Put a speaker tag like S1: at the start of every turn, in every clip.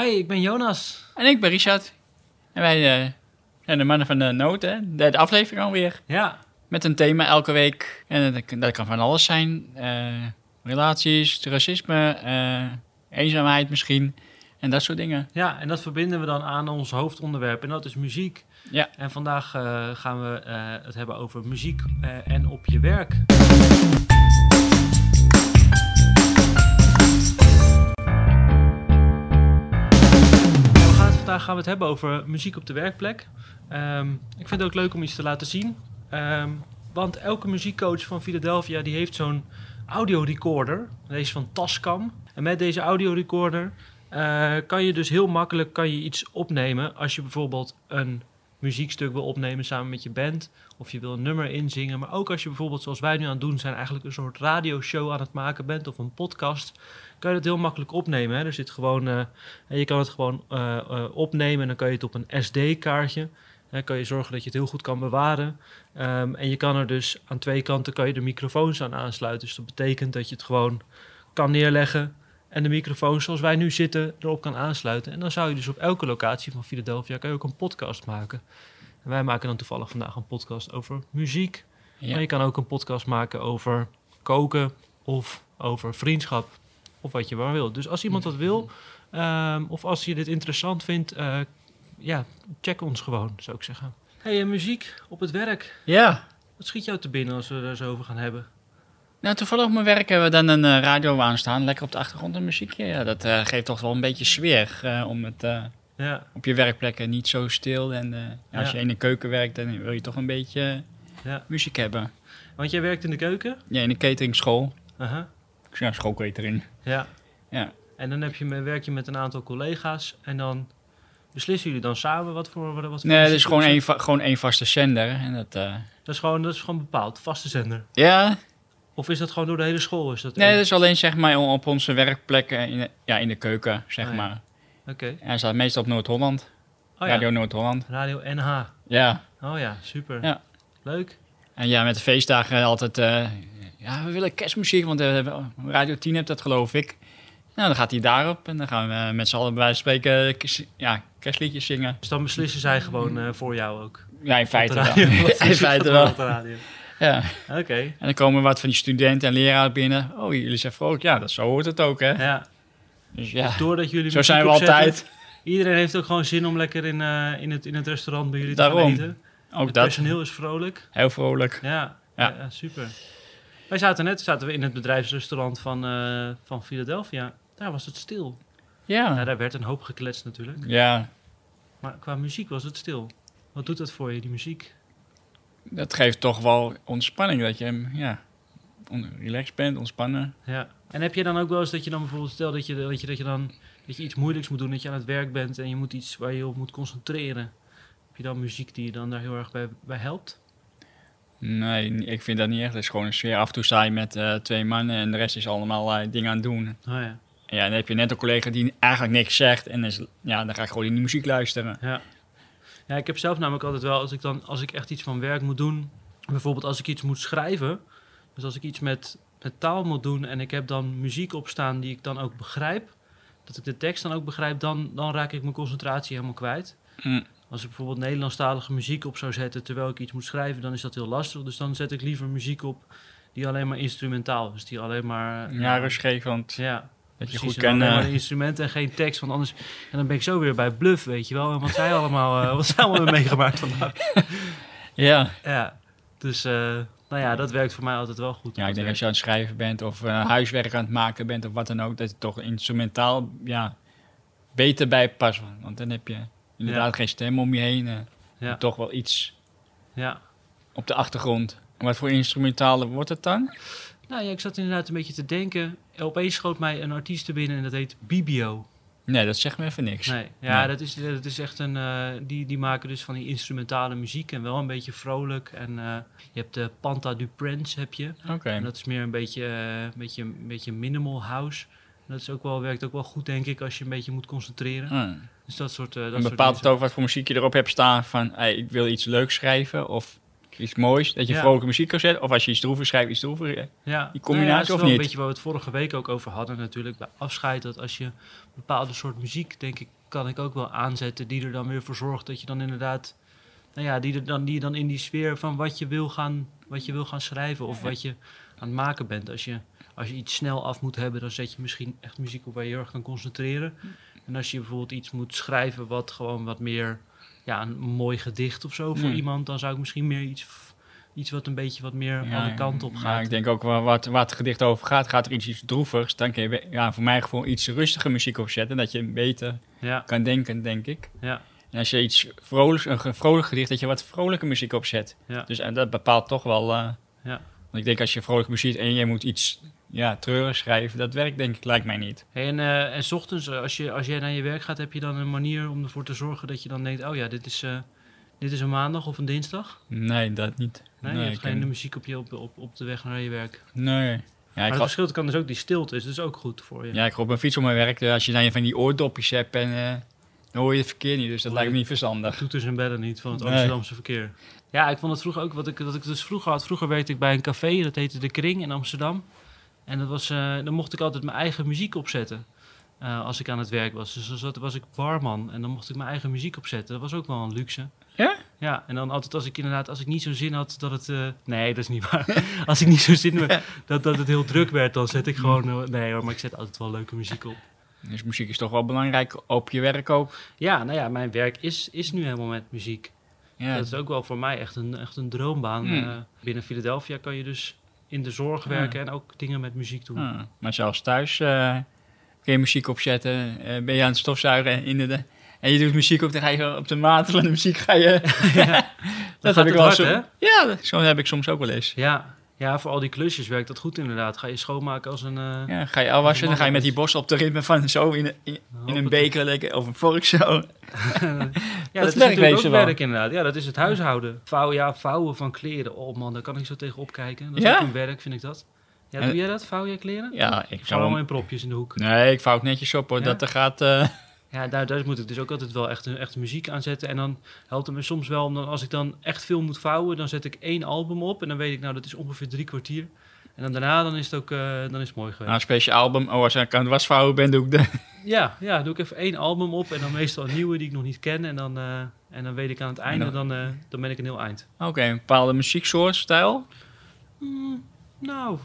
S1: Hi, ik ben Jonas.
S2: En ik ben Richard. En wij eh, zijn de mannen van de noten. De aflevering alweer.
S1: Ja,
S2: Met een thema elke week. En dat, dat kan van alles zijn. Eh, relaties, racisme, eh, eenzaamheid misschien. En dat soort dingen.
S1: ja, en dat verbinden we dan aan ons hoofdonderwerp en dat is muziek.
S2: Ja.
S1: En vandaag gaan we het hebben over muziek en op je werk. Gaan we het hebben over muziek op de werkplek. Ehm, ik vind het ook leuk om iets te laten zien. Ehm, want elke muziekcoach van Philadelphia die heeft zo'n audiorecorder. Deze van Tascam. En met deze audiorecorder eh, kan je dus heel makkelijk kan je iets opnemen. Als je bijvoorbeeld een muziekstuk wil opnemen samen met je band. Of je wil een nummer inzingen. Maar ook als je bijvoorbeeld, zoals wij nu aan het doen zijn, eigenlijk een soort radioshow aan het maken bent. Of een podcast. Kan je dat heel makkelijk opnemen. Hè? Er zit gewoon, eh, je kan het gewoon eh, eh, opnemen. En dan kan je het op een SD-kaartje. Dan kan je zorgen dat je het heel goed kan bewaren. Ehm, en je kan er dus aan twee kanten kan je de microfoons aan aansluiten. Dus dat betekent dat je het gewoon kan neerleggen. En de microfoon zoals wij nu zitten erop kan aansluiten. En dan zou je dus op elke locatie van Philadelphia kan je ook een podcast maken. En wij maken dan toevallig vandaag een podcast over muziek.
S2: Ja.
S1: Maar je kan ook een podcast maken over koken of over vriendschap. Of wat je maar wil. Dus als iemand dat wil, ehm, of als je dit interessant vindt, eh, ja, check ons gewoon, zou ik zeggen. hey, en muziek op het werk.
S2: ja.
S1: Wat schiet jou te binnen als we er zo over gaan hebben?
S2: Nou, toevallig op mijn werk hebben we dan een eh, radio aanstaan. Lekker op de achtergrond een muziekje. Ja, dat eh, geeft toch wel een beetje sfeer eh, om het eh,
S1: Ja,
S2: op je werkplekken niet zo stil. En eh, als
S1: Ja.
S2: je in de keuken werkt, dan wil je toch een beetje
S1: ja.
S2: muziek hebben.
S1: Want jij werkt in de keuken?
S2: Ja, in de catering-school.
S1: Aha.
S2: Ja, schoolcatering.
S1: Ja.
S2: Ja.
S1: En dan heb je, werk je met een aantal collega's en dan beslissen jullie dan samen wat voor... Wat voor
S2: Nee, het is gewoon één, gewoon één vaste zender. En dat, eh,
S1: Dat is, gewoon, dat is gewoon bepaald, vaste zender.
S2: ja,
S1: Of is dat gewoon door de hele school? Is dat
S2: nee,
S1: één?
S2: dat is alleen zeg maar op onze werkplekken, in de, ja, in de keuken, zeg
S1: Oh,
S2: maar.
S1: Oké.
S2: En hij staat meestal op Noord-Holland,
S1: Oh ja,
S2: Radio Noord-Holland.
S1: Radio NH.
S2: Ja,
S1: Oh ja, super.
S2: Ja.
S1: Leuk.
S2: en ja, met de feestdagen altijd, eh, ja, we willen kerstmuziek, want eh, Radio 10 heeft dat geloof ik. Nou, dan gaat hij daarop en dan gaan we met z'n allen bij wijze van spreken ja, kerstliedjes zingen.
S1: Dus dan beslissen zij gewoon eh, voor jou ook.
S2: Ja, in feite wel. in feite wel, ja.
S1: Oké.
S2: En dan komen wat van die studenten en leraren binnen. Oh, jullie zijn vrolijk. Ja, dat, zo hoort het ook, hè.
S1: Ja.
S2: Dus ja,
S1: Doordat jullie
S2: zo zijn we
S1: opzetten,
S2: altijd.
S1: Iedereen heeft ook gewoon zin om lekker in, eh, in, het, in het restaurant bij jullie te
S2: Daarom.
S1: eten.
S2: Ook
S1: het
S2: dat.
S1: personeel is vrolijk.
S2: Heel vrolijk.
S1: Ja, ja.
S2: Ja.
S1: super. Wij zaten net zaten we in het bedrijfsrestaurant van, eh, van Philadelphia. Daar was het stil.
S2: Ja.
S1: Nou, daar werd een hoop gekletst natuurlijk.
S2: Ja,
S1: Maar qua muziek was het stil. Wat doet dat voor je, die muziek?
S2: dat geeft toch wel ontspanning. Dat je ja, on- relaxed bent, ontspannen.
S1: Ja. En heb je dan ook wel eens dat je dan bijvoorbeeld, stel dat je, dat je, dat je dan dat je iets moeilijks moet doen, dat je aan het werk bent en je moet iets waar je op moet concentreren. Heb je dan muziek die je dan daar heel erg bij, bij helpt?
S2: Nee, ik vind dat niet echt. Het is gewoon een sfeer. Af en toe sta je met eh, twee mannen en de rest is allemaal eh, dingen aan het doen.
S1: Oh ja.
S2: En ja, dan heb je net een collega die eigenlijk niks zegt. En dan, is, ja, dan ga ik gewoon in die muziek luisteren.
S1: Ja. Ja, ik heb zelf namelijk altijd wel, als ik dan als ik echt iets van werk moet doen, bijvoorbeeld als ik iets moet schrijven, dus als ik iets met, met taal moet doen en ik heb dan muziek opstaan die ik dan ook begrijp, dat ik de tekst dan ook begrijp, dan, dan raak ik mijn concentratie helemaal kwijt.
S2: Mm.
S1: Als ik bijvoorbeeld Nederlandstalige muziek op zou zetten terwijl ik iets moet schrijven, dan is dat heel lastig. Dus dan zet ik liever muziek op die alleen maar instrumentaal is, die alleen maar... eh,
S2: Ja, rustgevend.
S1: Ja,
S2: Dat je
S1: Precies,
S2: goed eh,
S1: de instrumenten en geen tekst, want anders... En dan ben ik zo weer bij bluff, weet je wel. En wat zij allemaal, eh, wat zij allemaal hebben meegemaakt vandaag.
S2: ja.
S1: Ja, dus, eh, nou ja, dat werkt voor mij altijd wel goed.
S2: ja, ik denk als je aan het schrijven bent of eh, huiswerk aan het maken bent of wat dan ook, dat het toch instrumentaal ja, beter bij past. Want dan heb je inderdaad geen stem om je heen. eh,
S1: Ja.
S2: Toch wel iets
S1: Ja.
S2: op de achtergrond. En wat voor instrumentale wordt het dan?
S1: Nou ja, ik zat inderdaad een beetje te denken. Opeens schoot mij een artiest er binnen en dat heet Bibio.
S2: Nee, dat zegt me even niks.
S1: Nee, ja,
S2: Nee.
S1: Dat, is, dat is echt een... eh, die, die maken dus van die instrumentale muziek en wel een beetje vrolijk. En eh, je hebt de Panta du Prince, heb je.
S2: Oké.
S1: En dat is meer een beetje, eh, een beetje, een beetje minimal house. En dat is ook wel, werkt ook wel goed, denk ik, als je een beetje moet concentreren.
S2: Hmm.
S1: Dus dat soort... eh dat
S2: En
S1: soort
S2: bepaalt het
S1: dingen.
S2: ook wat voor muziek je erop hebt staan van hey, ik wil iets leuks schrijven of iets moois, dat je
S1: Ja.
S2: vrolijke muziek kan zetten. Of als je iets droever schrijft, iets droever. eh.
S1: Ja,
S2: Die combinatie
S1: Nou ja, is
S2: of
S1: wel
S2: niet?
S1: Een beetje waar we het vorige week ook over hadden natuurlijk. Bij afscheid, dat als je een bepaalde soort muziek, denk ik, kan ik ook wel aanzetten. Die er dan weer voor zorgt dat je dan inderdaad... Nou ja, die, er dan, die je dan in die sfeer van wat je wil gaan, wat je wil gaan schrijven. Of wat je aan het maken bent. Als je, als je iets snel af moet hebben, dan zet je misschien echt muziek op waar je heel erg kan concentreren. En als je bijvoorbeeld iets moet schrijven wat gewoon wat meer... Ja, een mooi gedicht of zo voor
S2: Hmm.
S1: iemand. Dan zou ik misschien meer iets... Iets wat een beetje wat meer
S2: Ja,
S1: alle kanten op
S2: ja,
S1: gaat.
S2: ik denk ook wel wat, wat het gedicht over gaat. Gaat er iets, iets droevigs, dan kun je ja, voor mijn gevoel iets rustige muziek opzetten. Dat je beter
S1: Ja,
S2: kan denken, denk ik.
S1: ja.
S2: En als je iets vrolijks, een vrolijk gedicht, dat je wat vrolijke muziek opzet.
S1: Ja.
S2: Dus en dat bepaalt toch wel. eh,
S1: Ja.
S2: Want ik denk als je vrolijke muziek en je moet iets ja, treurig schrijven, dat werkt denk ik, lijkt mij niet.
S1: Hey, en, eh, en 's ochtends, eh, als, je, als jij naar je werk gaat, heb je dan een manier om ervoor te zorgen dat je dan denkt: oh ja, dit is, eh, dit is een maandag of een dinsdag?
S2: Nee, dat niet.
S1: Nee,
S2: Nee,
S1: je hebt geen muziek op, je, op, op, op de weg naar je werk.
S2: Nee. Ja,
S1: maar
S2: ik,
S1: het verschil kan dus ook die stilte, is dus ook goed voor je.
S2: ja, ik op mijn fiets op mijn werk. dus Als je dan van die oordopjes hebt, en, dan hoor je het verkeer niet. Dus dat
S1: Hoor
S2: lijkt me niet verstandig.
S1: Toeters en bellen niet van het
S2: Nee.
S1: Amsterdamse verkeer. Ja, ik vond het vroeger ook, wat ik, dat ik dus vroeger had. Vroeger werkte ik bij een café, dat heette De Kring in Amsterdam. En dat was, eh, dan mocht ik altijd mijn eigen muziek opzetten. eh, als ik aan het werk was. Dus dan zat- was ik barman en dan mocht ik mijn eigen muziek opzetten. Dat was ook wel een luxe.
S2: Ja?
S1: Ja, en dan altijd als ik inderdaad, als ik niet zo'n zin had dat het... eh, nee, dat is niet waar. als ik niet zo'n zin had dat, dat het heel druk werd, dan zet ik gewoon... nee hoor, maar ik zet altijd wel leuke muziek op.
S2: Dus muziek is toch wel belangrijk op je werk ook.
S1: Ja, nou ja, mijn werk is, is nu helemaal met muziek.
S2: Ja,
S1: Dat is ook wel voor mij echt een, echt een droombaan.
S2: Hmm.
S1: Eh, binnen Philadelphia kan je dus in de zorg
S2: Ja.
S1: werken en ook dingen met muziek doen.
S2: ah, maar zelfs thuis eh, kun je muziek opzetten. eh, ben je aan het stofzuigen in de, en je doet muziek op, dan ga je op de maat van de muziek ga je...
S1: Dat
S2: heb
S1: gaat
S2: ik wel
S1: hard,
S2: zo-? Ja, zo heb ik soms ook wel eens.
S1: Ja. Ja, voor al die klusjes werkt dat goed inderdaad. Ga je schoonmaken als een... eh,
S2: Ja, ga je afwassen, dan ga je met die borst op de ritme van zo in, een- in, in een beker lekker, of een vork zo.
S1: ja, dat, is natuurlijk ook
S2: wel.
S1: werk inderdaad. Ja, dat is het huishouden. Vouwen, ja, vouwen van kleren. Oh man, daar kan ik zo tegen opkijken. Dat is
S2: Ja?
S1: ook een werk, vind ik dat. Ja, doe jij dat? Vouw jij kleren?
S2: Ja, ik
S1: Zo
S2: zou
S1: allemaal in propjes in de hoek.
S2: Nee, ik vouw het netjes op hoor,
S1: Ja?
S2: dat er gaat... eh,
S1: Ja, daar, daar moet ik dus ook altijd wel echt, echt muziek aan zetten. En dan helpt het me soms wel, om dan, als ik dan echt veel moet vouwen, dan zet ik één album op. En dan weet ik, nou, dat is ongeveer drie kwartier. En dan daarna, dan is het ook eh, dan is het mooi geweest.
S2: nou, een speciaal album. Oh, als ik aan het wasvouwen ben, doe ik de...
S1: Ja, ja, doe ik even één album op. En dan meestal een nieuwe die ik nog niet ken. En dan, eh, en dan weet ik aan het einde,
S2: dan-
S1: dan, eh, dan ben ik een heel eind.
S2: Oké, een bepaalde muzieksoort, stijl.
S1: Hmm, nou,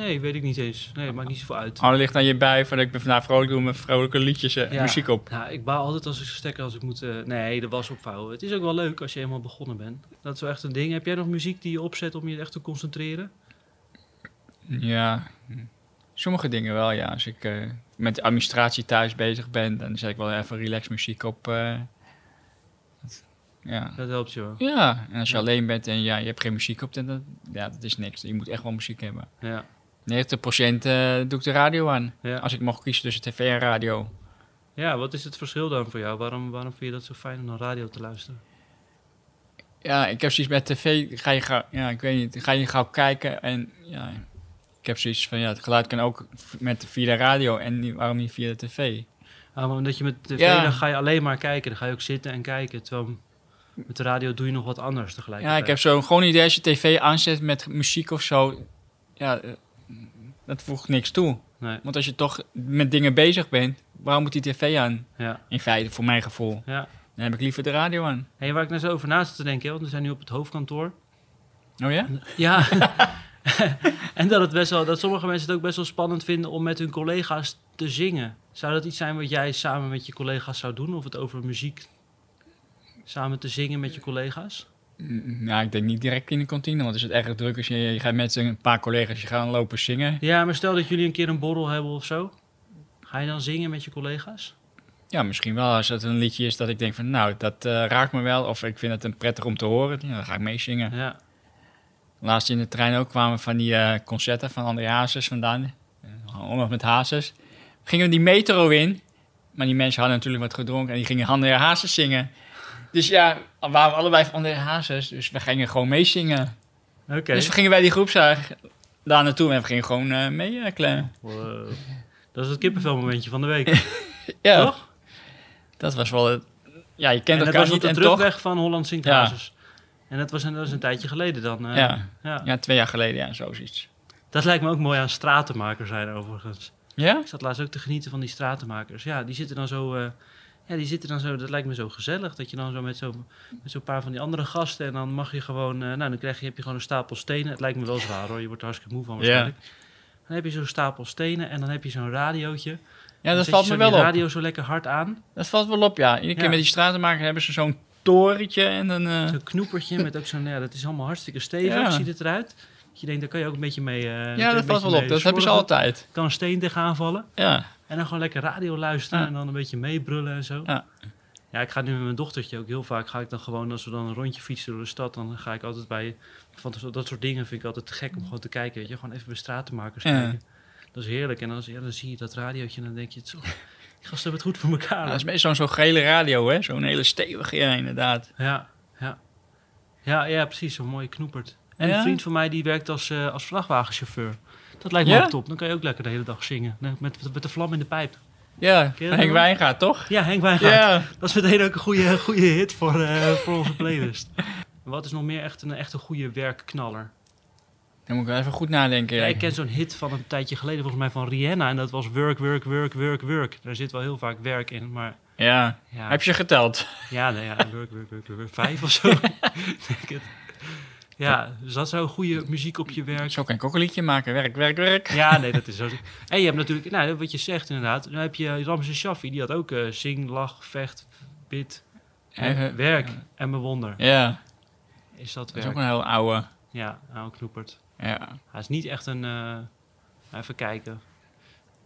S1: nee, weet ik niet eens. Nee, maakt niet zoveel uit.
S2: Oh, ligt aan je bij van ik ben vandaag vrolijk, doe mijn vrolijke liedjes, eh,
S1: Ja.
S2: muziek op.
S1: Nou, ik baal altijd als ik stekker als ik moet... eh, nee, de was opvouwen. Het is ook wel leuk als je eenmaal begonnen bent. Dat is wel echt een ding. Heb jij nog muziek die je opzet om je echt te concentreren?
S2: Ja, sommige dingen wel, ja. Als ik eh, met de administratie thuis bezig ben, dan zet ik wel even relax muziek op. eh. ja.
S1: Dat helpt je wel.
S2: ja, en als je
S1: Ja.
S2: alleen bent en ja, je hebt geen muziek op, dan dat, ja, dat is niks. Je moet echt wel muziek hebben.
S1: Ja,
S2: 90% eh doe ik de radio aan.
S1: ja.
S2: Als ik mocht kiezen tussen tv en radio.
S1: ja, wat is het verschil dan voor jou? Waarom, waarom vind je dat zo fijn om naar radio te luisteren?
S2: Ja, ik heb zoiets met tv, ga je gauw, ja, ik weet niet, ga je gauw kijken en ja, ik heb zoiets van, ja, het geluid kan ook met via de radio en waarom niet via de tv?
S1: Ah, maar omdat je met tv,
S2: Ja.
S1: dan ga je alleen maar kijken. Dan ga je ook zitten en kijken. Terwijl met de radio doe je nog wat anders tegelijk.
S2: Ja, ik heb zo gewoon idee als je tv aanzet met muziek of zo, ja, eh, dat voegt niks toe.
S1: Nee,
S2: Want als je toch met dingen bezig bent, waarom moet die tv aan?
S1: ja,
S2: In feite, voor mijn gevoel.
S1: ja.
S2: Dan heb ik liever de radio aan.
S1: Hey, waar ik net zo over na zit te denken, want we zijn nu op het hoofdkantoor.
S2: Oh ja?
S1: Ja. en dat, het best wel, dat sommige mensen het ook best wel spannend vinden om met hun collega's te zingen. Zou dat iets zijn wat jij samen met je collega's zou doen? Of het over muziek samen te zingen met je collega's?
S2: Ja, ik denk niet direct in de kantine, want is het erg druk als je, je gaat met een paar collega's je gaan lopen zingen.
S1: Ja, maar stel dat jullie een keer een borrel hebben of zo. Ga je dan zingen met je collega's?
S2: Ja, misschien wel als het een liedje is dat ik denk van nou, dat eh, raakt me wel. Of ik vind het een prettig om te horen. Ja, dan ga ik meezingen.
S1: Ja.
S2: Laatst in de trein ook kwamen van die eh, concerten van André Hazes vandaan. Uh, nog met Hazes. Gingen we die metro in. Maar die mensen hadden natuurlijk wat gedronken en die gingen André Hazes zingen. Dus ja, we waren allebei van André Hazes. Dus we gingen gewoon meezingen.
S1: Oké.
S2: Dus we gingen bij die groepszaak daar naartoe en we gingen gewoon eh meeklemmen.
S1: Wow. Dat is het kippenvelmomentje van de week.
S2: ja,
S1: Toch?
S2: dat was wel... Het, ja, je
S1: En
S2: kent
S1: dat
S2: elkaar
S1: was op
S2: niet
S1: de
S2: en toch...
S1: terugweg van Holland
S2: Ja.
S1: Hazes. En dat was een, dat was een tijdje geleden dan. eh,
S2: ja.
S1: ja.
S2: ja, twee jaar geleden, ja, zo zoiets.
S1: Dat lijkt me ook mooi aan stratenmakers zijn overigens.
S2: Ja?
S1: Ik zat laatst ook te genieten van die stratenmakers. Ja, die zitten dan zo... eh, ja, die zitten dan zo... Dat lijkt me zo gezellig. Dat je dan zo met zo'n met zo'n paar van die andere gasten... En dan mag je gewoon... eh, nou, dan krijg je, heb je gewoon een stapel stenen. Het lijkt me wel zwaar hoor. Je wordt er hartstikke moe van
S2: Ja.
S1: waarschijnlijk. Dan heb je zo'n stapel stenen en dan heb je zo'n radiootje.
S2: Ja, dat valt me wel op.
S1: radio zo lekker hard aan.
S2: Dat valt wel op, ja. Iedere keer
S1: Ja.
S2: met die stratenmaker hebben ze zo'n torentje en dan... eh,
S1: Zo'n knoepertje met ook zo'n... Ja, dat is allemaal hartstikke stevig.
S2: Ja.
S1: Ziet het eruit. Dat je denkt, daar kan je ook een beetje mee... eh,
S2: ja,
S1: een
S2: dat valt wel op. Dat hebben ze altijd.
S1: kan een steen tegenaan vallen.
S2: Ja.
S1: En dan gewoon lekker radio luisteren en dan een beetje meebrullen en zo.
S2: Ja.
S1: Ja, ik ga nu met mijn dochtertje ook heel vaak. Ga ik dan gewoon, als we dan een rondje fietsen door de stad, dan ga ik altijd bij. Van dat soort dingen vind ik altijd te gek om gewoon te kijken. Weet je, gewoon even bij stratenmakers
S2: Ja.
S1: kijken. Dat is heerlijk. En dan, ja, dan zie je dat radiootje en dan denk je, het zo, die gasten hebben het goed voor elkaar.
S2: Ja, dat is meestal zo'n gele radio, hè. Zo'n hele stevige, ja, inderdaad.
S1: Ja, ja. Ja, ja, precies. Zo'n mooie knoepert. En
S2: Ja?
S1: een vriend van mij die werkt als, eh, als vrachtwagenchauffeur. Dat lijkt me
S2: Ja?
S1: ook top. Dan kan je ook lekker de hele dag zingen. Met, met de vlam in de pijp.
S2: Ja, Henk? Wijngaard, toch?
S1: Ja, Henk Wijngaard.
S2: Ja.
S1: Dat is meteen ook een goede, goede hit voor, eh, voor onze playlist. Wat is nog meer echt een, echt een goede werkknaller?
S2: Dan moet ik wel even goed nadenken.
S1: Ja, ik ken zo'n hit van een tijdje geleden volgens mij van Rihanna. En dat was work, work, work, work, work. Daar zit wel heel vaak werk in. Maar
S2: ja.
S1: ja,
S2: Heb je geteld?
S1: ja, nee, ja work, work, work, work. Vijf of zo. Ja, dus dat zou goede muziek op je werk.
S2: Zo kan ik ook een liedje maken. Werk, werk, werk.
S1: Ja, nee, dat is zo. En je hebt natuurlijk, nou, wat je zegt inderdaad. Dan heb je Ramses Shaffi, die had ook eh, zing, lach, vecht, bid, werk en bewonder.
S2: Ja,
S1: Is dat
S2: dat is ook een heel oude.
S1: Ja, oude knoepert.
S2: Ja.
S1: Hij is niet echt een. eh, even kijken.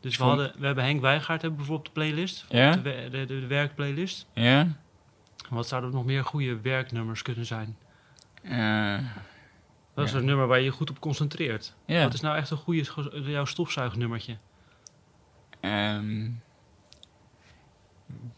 S1: Dus we, hadden, we hebben Henk Wijngaard hebben bijvoorbeeld op de playlist.
S2: Ja?
S1: De, de, de, de werkplaylist.
S2: Ja?
S1: Wat zouden nog meer goede werknummers kunnen zijn?
S2: Eh,
S1: Dat is
S2: Ja.
S1: een nummer waar je je goed op concentreert.
S2: ja.
S1: Wat is nou echt een goede jouw stofzuignummertje?
S2: Ehm,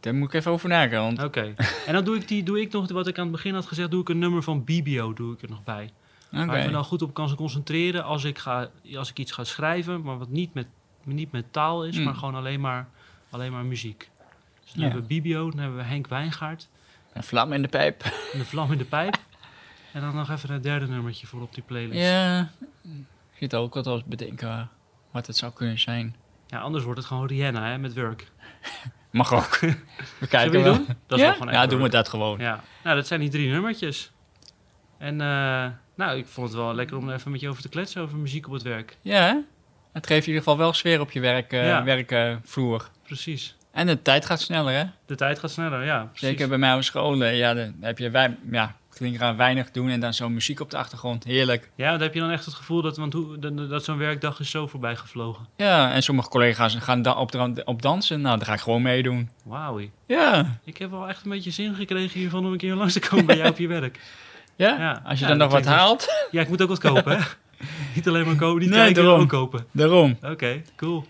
S2: daar moet ik even over nadenken. Want
S1: Oké. en dan doe ik, die, doe ik nog, wat ik aan het begin had gezegd, doe ik een nummer van BBO doe ik er nog bij. Waar ik me dan goed op kan concentreren als ik, ga, als ik iets ga schrijven, maar wat niet met, niet met taal is,
S2: Hmm.
S1: maar gewoon alleen maar, alleen maar muziek. Dus dan
S2: Ja.
S1: hebben we BBO, dan hebben we Henk Wijngaard,
S2: Een vlam in de pijp.
S1: en de vlam in de pijp. en dan nog even een derde nummertje voor op die playlist.
S2: Ja. Ik zit ook wat als bedenken wat het zou kunnen zijn.
S1: Ja, anders wordt het gewoon Rihanna hè, met Work.
S2: Mag ook. We kijken
S1: we
S2: wel.
S1: doen? Dat is
S2: ja?
S1: wel gewoon echt
S2: ja, doen we dat gewoon.
S1: Ja, nou dat zijn die drie nummertjes. En eh, nou, ik vond het wel lekker om er even met je over te kletsen over muziek op het werk.
S2: Ja, het geeft in ieder geval wel sfeer op je werk, eh,
S1: Ja.
S2: werkvloer.
S1: Precies.
S2: En de tijd gaat sneller, hè?
S1: De tijd gaat sneller, ja. Precies.
S2: Zeker bij mij op school. eh, Ja, dan heb je wij, ja, klinkt aan weinig doen en dan zo'n muziek op de achtergrond. Heerlijk.
S1: Ja, dan heb je dan echt het gevoel dat, want hoe, dat, zo'n werkdag is zo voorbij gevlogen.
S2: Ja, en sommige collega's gaan da op, op dansen. Nou, daar ga ik gewoon meedoen.
S1: Wauw.
S2: Ja,
S1: Ik heb wel echt een beetje zin gekregen hiervan om een keer langs te komen bij jou op je werk.
S2: ja.
S1: Ja.
S2: als je
S1: Ja,
S2: dan nog wat
S1: klinkt
S2: haalt.
S1: Ja, ik moet ook wat kopen, hè? niet alleen maar kopen, niet
S2: Nee,
S1: kijken,
S2: daarom.
S1: ook kopen.
S2: Daarom.
S1: Oké, cool.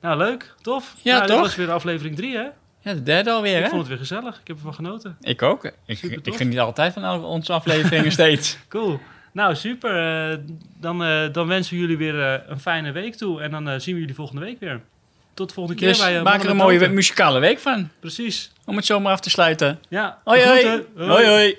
S1: Nou, leuk. Tof.
S2: Ja,
S1: nou, Dit
S2: toch?
S1: was weer aflevering 3, hè?
S2: Ja, de derde alweer,
S1: Ik
S2: hè?
S1: vond het weer gezellig. Ik heb ervan genoten.
S2: Ik ook. Ik, ik geniet altijd van onze afleveringen steeds.
S1: Cool. Nou, super. Eh, dan, eh, dan wensen we jullie weer eh, een fijne week toe. En dan zien we jullie volgende week weer. Tot de volgende keer
S2: Dus
S1: bij
S2: maak er een mooie muzikale week van.
S1: Precies.
S2: Om het zomaar af te sluiten.
S1: Ja.
S2: Hoi, hoi. Hoi, hoi.